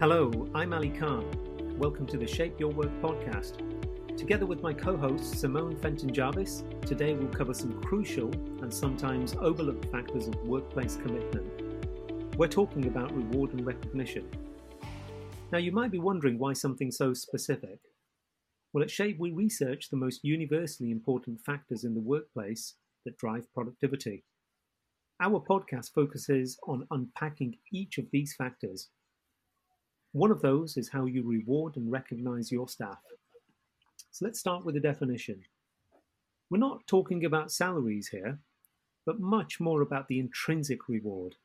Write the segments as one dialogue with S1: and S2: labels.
S1: Hello, I'm Ali Khan. Welcome to the Shape Your Work podcast. Together with my co host Simone Fenton Jarvis, today we'll cover some crucial and sometimes overlooked factors of workplace commitment. We're talking about reward and recognition. Now, you might be wondering why something so specific. Well, at Shape, we research the most universally important factors in the workplace that drive productivity. Our podcast focuses on unpacking each of these factors. One of those is how you reward and recognize your staff. So let's start with a definition. We're not talking about salaries here, but much more about the intrinsic reward,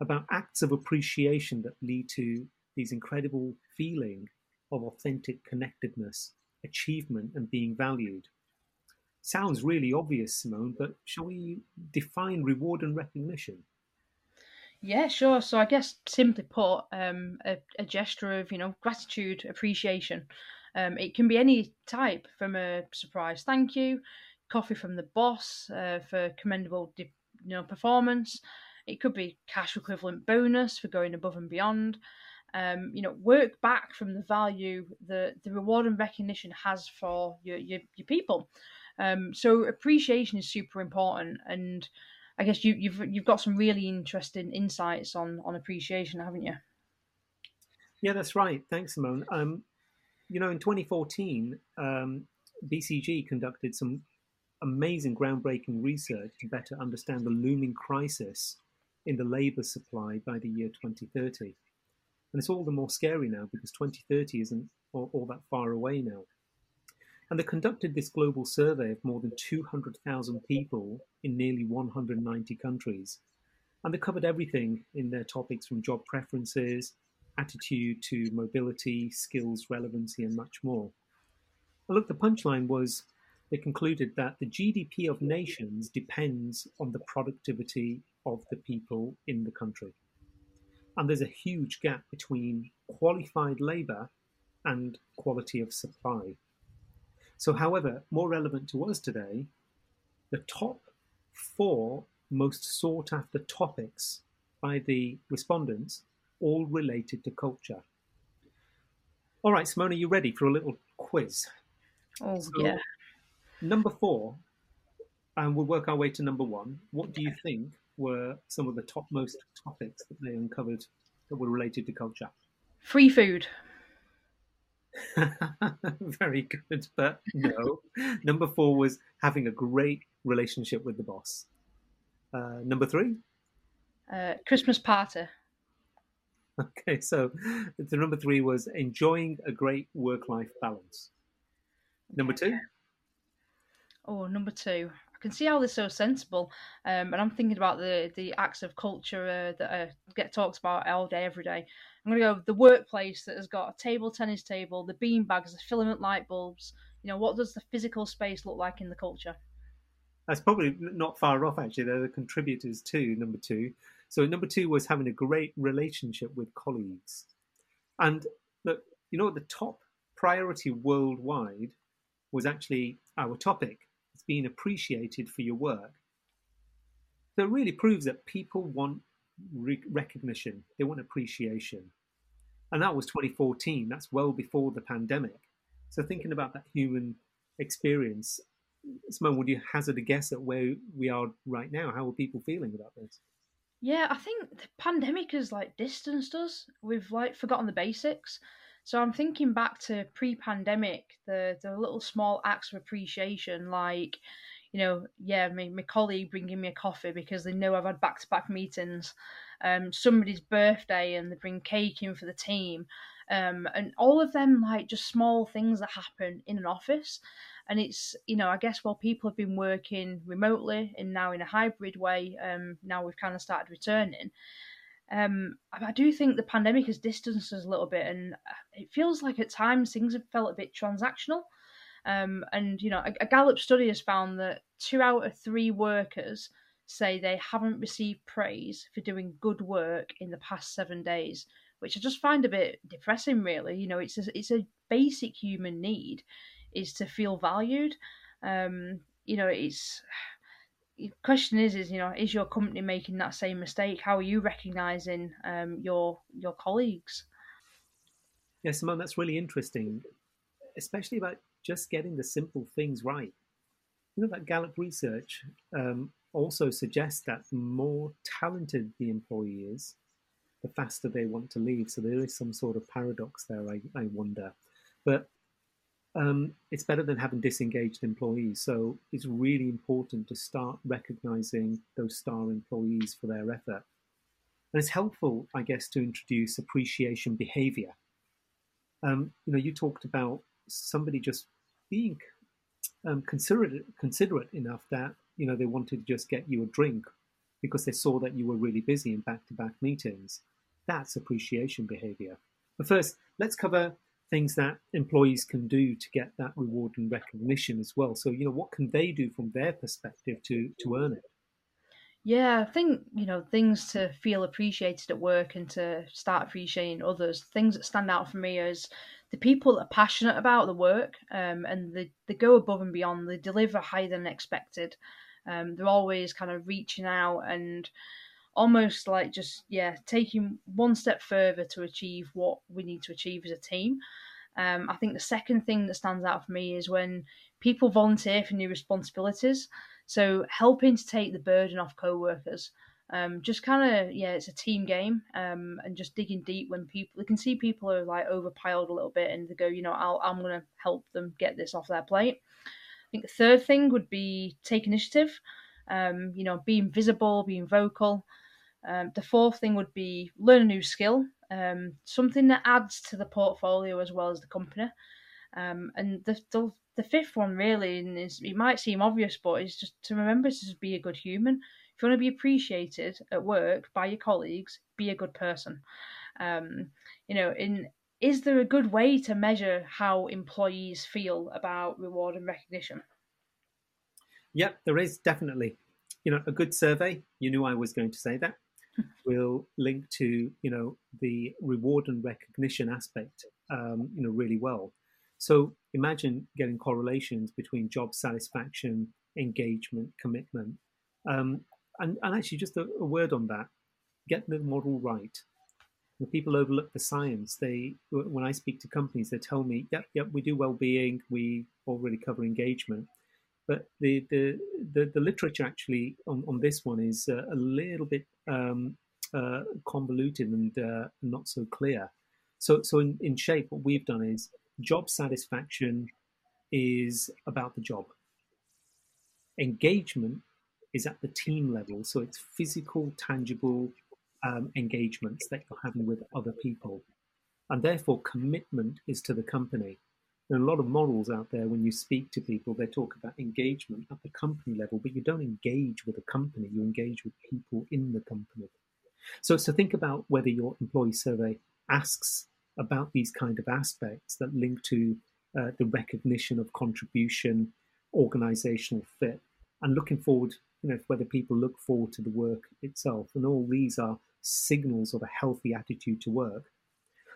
S1: about acts of appreciation that lead to these incredible feeling of authentic connectedness, achievement, and being valued. Sounds really obvious, Simone, but shall we define reward and recognition?
S2: Yeah, sure. So I guess simply put, um, a, a gesture of you know gratitude, appreciation. Um, it can be any type, from a surprise thank you, coffee from the boss uh, for commendable you know performance. It could be cash equivalent bonus for going above and beyond. Um, you know, work back from the value the the reward and recognition has for your your, your people. Um, so appreciation is super important, and I guess you, you've you've got some really interesting insights on on appreciation, haven't you?
S1: Yeah, that's right. Thanks, Simone. Um, you know, in 2014, um, BCG conducted some amazing, groundbreaking research to better understand the looming crisis in the labour supply by the year 2030. And it's all the more scary now because 2030 isn't all, all that far away now. And they conducted this global survey of more than 200,000 people in nearly 190 countries. And they covered everything in their topics from job preferences, attitude to mobility, skills, relevancy, and much more. And look, the punchline was they concluded that the GDP of nations depends on the productivity of the people in the country. And there's a huge gap between qualified labour and quality of supply. So, however, more relevant to us today, the top four most sought after topics by the respondents all related to culture. All right, Simone, are you ready for a little quiz?
S2: Oh, so, yeah.
S1: Number four, and we'll work our way to number one. What do you think were some of the topmost topics that they uncovered that were related to culture?
S2: Free food.
S1: Very good, but no. number four was having a great relationship with the boss. Uh, number three?
S2: Uh, Christmas party.
S1: Okay, so the number three was enjoying a great work life balance. Number two?
S2: Oh, number two. Can see how they're so sensible, um, and I'm thinking about the the acts of culture uh, that uh, get talked about all day, every day. I'm going to go the workplace that has got a table tennis table, the bean bags, the filament light bulbs. You know, what does the physical space look like in the culture?
S1: That's probably not far off, actually. They're the contributors to number two. So, number two was having a great relationship with colleagues. And look, you know, the top priority worldwide was actually our topic. Being appreciated for your work. So, it really proves that people want re- recognition, they want appreciation. And that was 2014. That's well before the pandemic. So thinking about that human experience, Simone, would you hazard a guess at where we are right now? How are people feeling about this?
S2: Yeah, I think the pandemic has like distanced us. We've like forgotten the basics. So I'm thinking back to pre-pandemic, the the little small acts of appreciation, like you know, yeah, my, my colleague bringing me a coffee because they know I've had back to back meetings, um, somebody's birthday and they bring cake in for the team, um, and all of them like just small things that happen in an office. And it's, you know, I guess while people have been working remotely and now in a hybrid way, um, now we've kind of started returning. Um, I do think the pandemic has distanced us a little bit, and it feels like at times things have felt a bit transactional. Um, and you know, a, a Gallup study has found that two out of three workers say they haven't received praise for doing good work in the past seven days, which I just find a bit depressing. Really, you know, it's a, it's a basic human need is to feel valued. Um, you know, it's question is is you know is your company making that same mistake? How are you recognizing um, your your colleagues?
S1: Yeah, Simone, that's really interesting, especially about just getting the simple things right. You know, that Gallup research um, also suggests that the more talented the employee is, the faster they want to leave. So there is some sort of paradox there, I, I wonder. But um, it's better than having disengaged employees. So it's really important to start recognizing those star employees for their effort. And it's helpful, I guess, to introduce appreciation behavior. Um, you know, you talked about somebody just being um, considerate, considerate enough that you know they wanted to just get you a drink because they saw that you were really busy in back-to-back meetings. That's appreciation behavior. But first, let's cover things that employees can do to get that reward and recognition as well. So, you know, what can they do from their perspective to to earn it?
S2: Yeah, I think, you know, things to feel appreciated at work and to start appreciating others. Things that stand out for me is the people that are passionate about the work um, and they, they go above and beyond. They deliver higher than expected. Um, they're always kind of reaching out and almost like just, yeah, taking one step further to achieve what we need to achieve as a team. Um, I think the second thing that stands out for me is when people volunteer for new responsibilities. So helping to take the burden off co-workers. Um, just kind of yeah, it's a team game, um, and just digging deep when people they can see people are like overpiled a little bit, and they go, you know, I'll, I'm going to help them get this off their plate. I think the third thing would be take initiative. Um, you know, being visible, being vocal. Um, the fourth thing would be learn a new skill, um, something that adds to the portfolio as well as the company. Um, and the, the the fifth one really is it might seem obvious, but it's just to remember to be a good human. If you want to be appreciated at work by your colleagues, be a good person. Um, you know, in is there a good way to measure how employees feel about reward and recognition?
S1: Yep, there is definitely. You know, a good survey. You knew I was going to say that. Will link to you know the reward and recognition aspect. Um, you know, really well. So imagine getting correlations between job satisfaction, engagement, commitment. Um, and, and, actually, just a, a, word on that get the model right. When people overlook the science, they when I speak to companies, they tell me, "Yep, yep, we do well-being, we already cover engagement." But the the the, the literature actually on, on this one is uh, a little bit um, uh, convoluted and uh, not so clear. So so in, in shape, what we've done is job satisfaction is about the job. Engagement is at the team level, so it's physical, tangible um, engagements that you're having with other people. And therefore, commitment is to the company. There are a lot of models out there when you speak to people, they talk about engagement at the company level, but you don't engage with a company, you engage with people in the company. So, so think about whether your employee survey asks about these kind of aspects that link to uh, the recognition of contribution, organizational fit, and looking forward, you know, whether people look forward to the work itself. And all these are signals of a healthy attitude to work.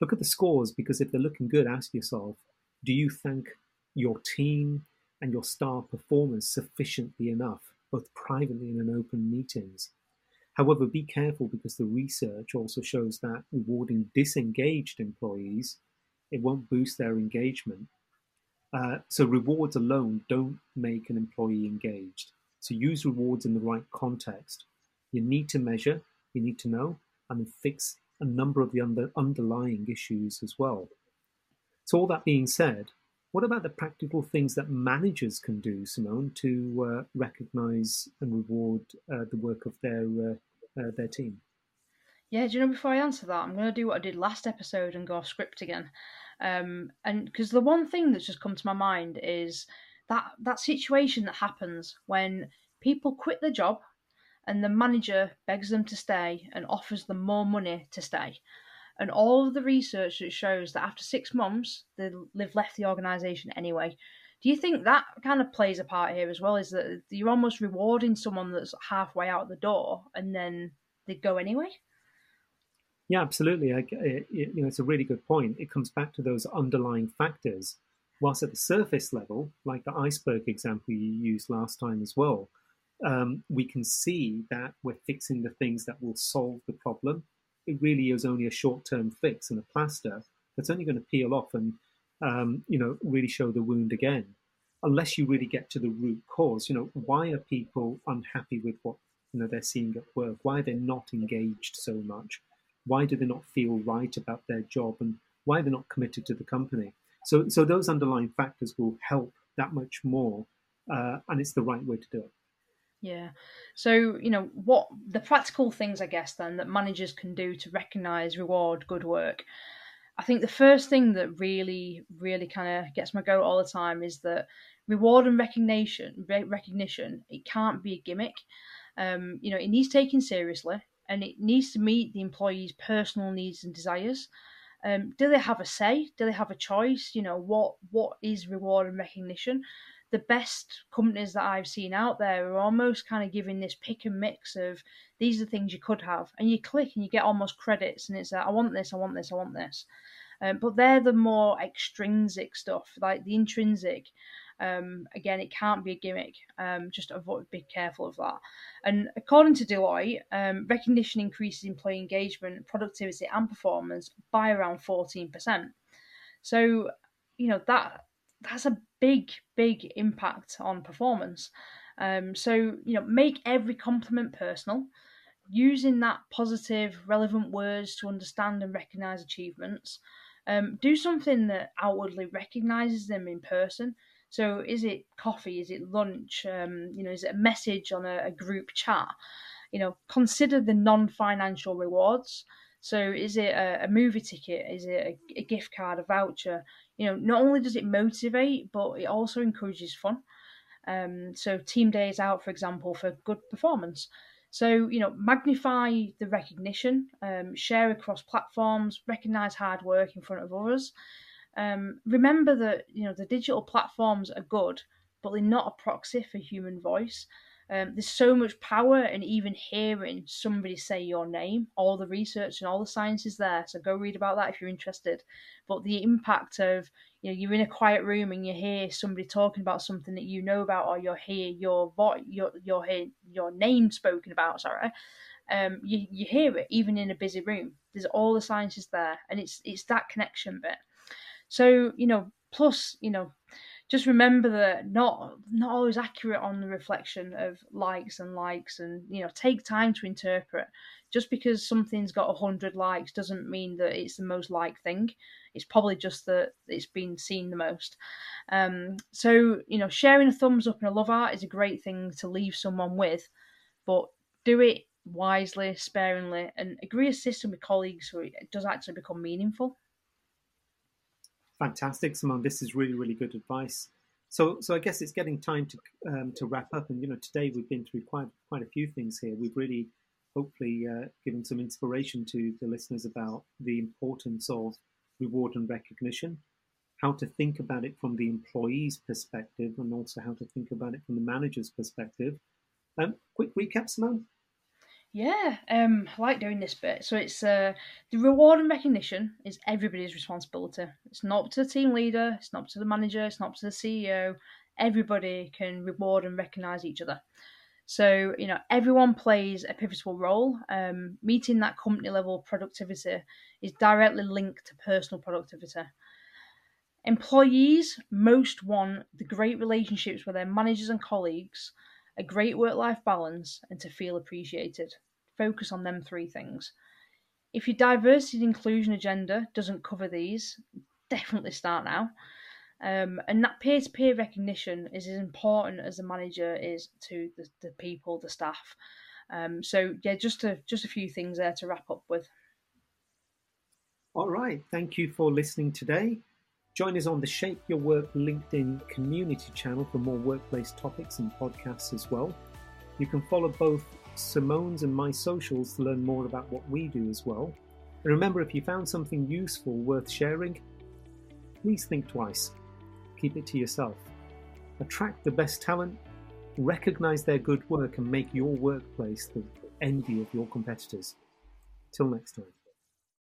S1: Look at the scores because if they're looking good, ask yourself, do you thank your team and your star performers sufficiently enough, both privately and in open meetings? However, be careful because the research also shows that rewarding disengaged employees, it won't boost their engagement. Uh, so rewards alone don't make an employee engaged. So use rewards in the right context. You need to measure, you need to know, and fix a number of the under, underlying issues as well. So all that being said, what about the practical things that managers can do, Simone, to uh, recognize and reward uh, the work of their uh, uh, their team.
S2: Yeah, do you know before I answer that, I'm going to do what I did last episode and go off script again. Um, and because the one thing that's just come to my mind is that that situation that happens when people quit their job and the manager begs them to stay and offers them more money to stay. And all of the research that shows that after six months they've left the organisation anyway. Do you think that kind of plays a part here as well? Is that you're almost rewarding someone that's halfway out the door and then they go anyway?
S1: Yeah, absolutely. I, it, you know, it's a really good point. It comes back to those underlying factors. Whilst at the surface level, like the iceberg example you used last time as well, um, we can see that we're fixing the things that will solve the problem. It really is only a short term fix and a plaster, that's only going to peel off and um, you know really show the wound again. Unless you really get to the root cause you know why are people unhappy with what you know they're seeing at work? Why are they not engaged so much? Why do they not feel right about their job and why they're not committed to the company? So so those underlying factors will help that much more uh, and it's the right way to do it
S2: yeah. So, you know, what the practical things, I guess, then that managers can do to recognize, reward good work. I think the first thing that really, really kind of gets my goat all the time is that reward and recognition, recognition, it can't be a gimmick. Um, you know, it needs taken seriously and it needs to meet the employee's personal needs and desires. Um, do they have a say? Do they have a choice? You know, what what is reward and recognition? The best companies that I've seen out there are almost kind of giving this pick and mix of these are the things you could have, and you click and you get almost credits, and it's like I want this, I want this, I want this. Um, but they're the more extrinsic stuff, like the intrinsic. Um, again, it can't be a gimmick. Um, just avoid, be careful of that. And according to Deloitte, um, recognition increases employee engagement, productivity, and performance by around fourteen percent. So, you know that that's a big, big impact on performance. Um, so, you know, make every compliment personal, using that positive, relevant words to understand and recognize achievements. Um, do something that outwardly recognizes them in person. So, is it coffee? Is it lunch? Um, you know, is it a message on a, a group chat? You know, consider the non-financial rewards. So, is it a, a movie ticket? Is it a, a gift card, a voucher? You know, not only does it motivate, but it also encourages fun. Um, so team days out, for example, for good performance. So you know, magnify the recognition, um, share across platforms, recognize hard work in front of others. Um, remember that you know the digital platforms are good, but they're not a proxy for human voice. Um, there's so much power in even hearing somebody say your name. All the research and all the science is there, so go read about that if you're interested. But the impact of you know you're in a quiet room and you hear somebody talking about something that you know about, or you hear your voice, your your your name spoken about. Sorry, um, you you hear it even in a busy room. There's all the science is there, and it's it's that connection bit. So you know, plus you know just remember that not not always accurate on the reflection of likes and likes and you know take time to interpret. Just because something's got 100 likes doesn't mean that it's the most liked thing. It's probably just that it's been seen the most. Um, so you know sharing a thumbs up and a love art is a great thing to leave someone with but do it wisely sparingly and agree a system with colleagues so it does actually become meaningful
S1: Fantastic, Simone. This is really, really good advice. So, so I guess it's getting time to um, to wrap up. And you know, today we've been through quite quite a few things here. We've really, hopefully, uh, given some inspiration to the listeners about the importance of reward and recognition, how to think about it from the employee's perspective, and also how to think about it from the manager's perspective. Um, quick recap, Simone.
S2: Yeah, um, I like doing this bit. So it's uh, the reward and recognition is everybody's responsibility. It's not up to the team leader, it's not up to the manager, it's not up to the CEO. Everybody can reward and recognise each other. So you know, everyone plays a pivotal role. Um, meeting that company level productivity is directly linked to personal productivity. Employees most want the great relationships with their managers and colleagues a great work life balance, and to feel appreciated. Focus on them three things. If your diversity and inclusion agenda doesn't cover these, definitely start now. Um, and that peer to peer recognition is as important as the manager is to the, the people, the staff. Um, so yeah, just a just a few things there to wrap up with.
S1: All right, thank you for listening today. Join us on the Shape Your Work LinkedIn community channel for more workplace topics and podcasts as well. You can follow both Simone's and my socials to learn more about what we do as well. And remember, if you found something useful worth sharing, please think twice. Keep it to yourself. Attract the best talent, recognize their good work, and make your workplace the envy of your competitors. Till next time.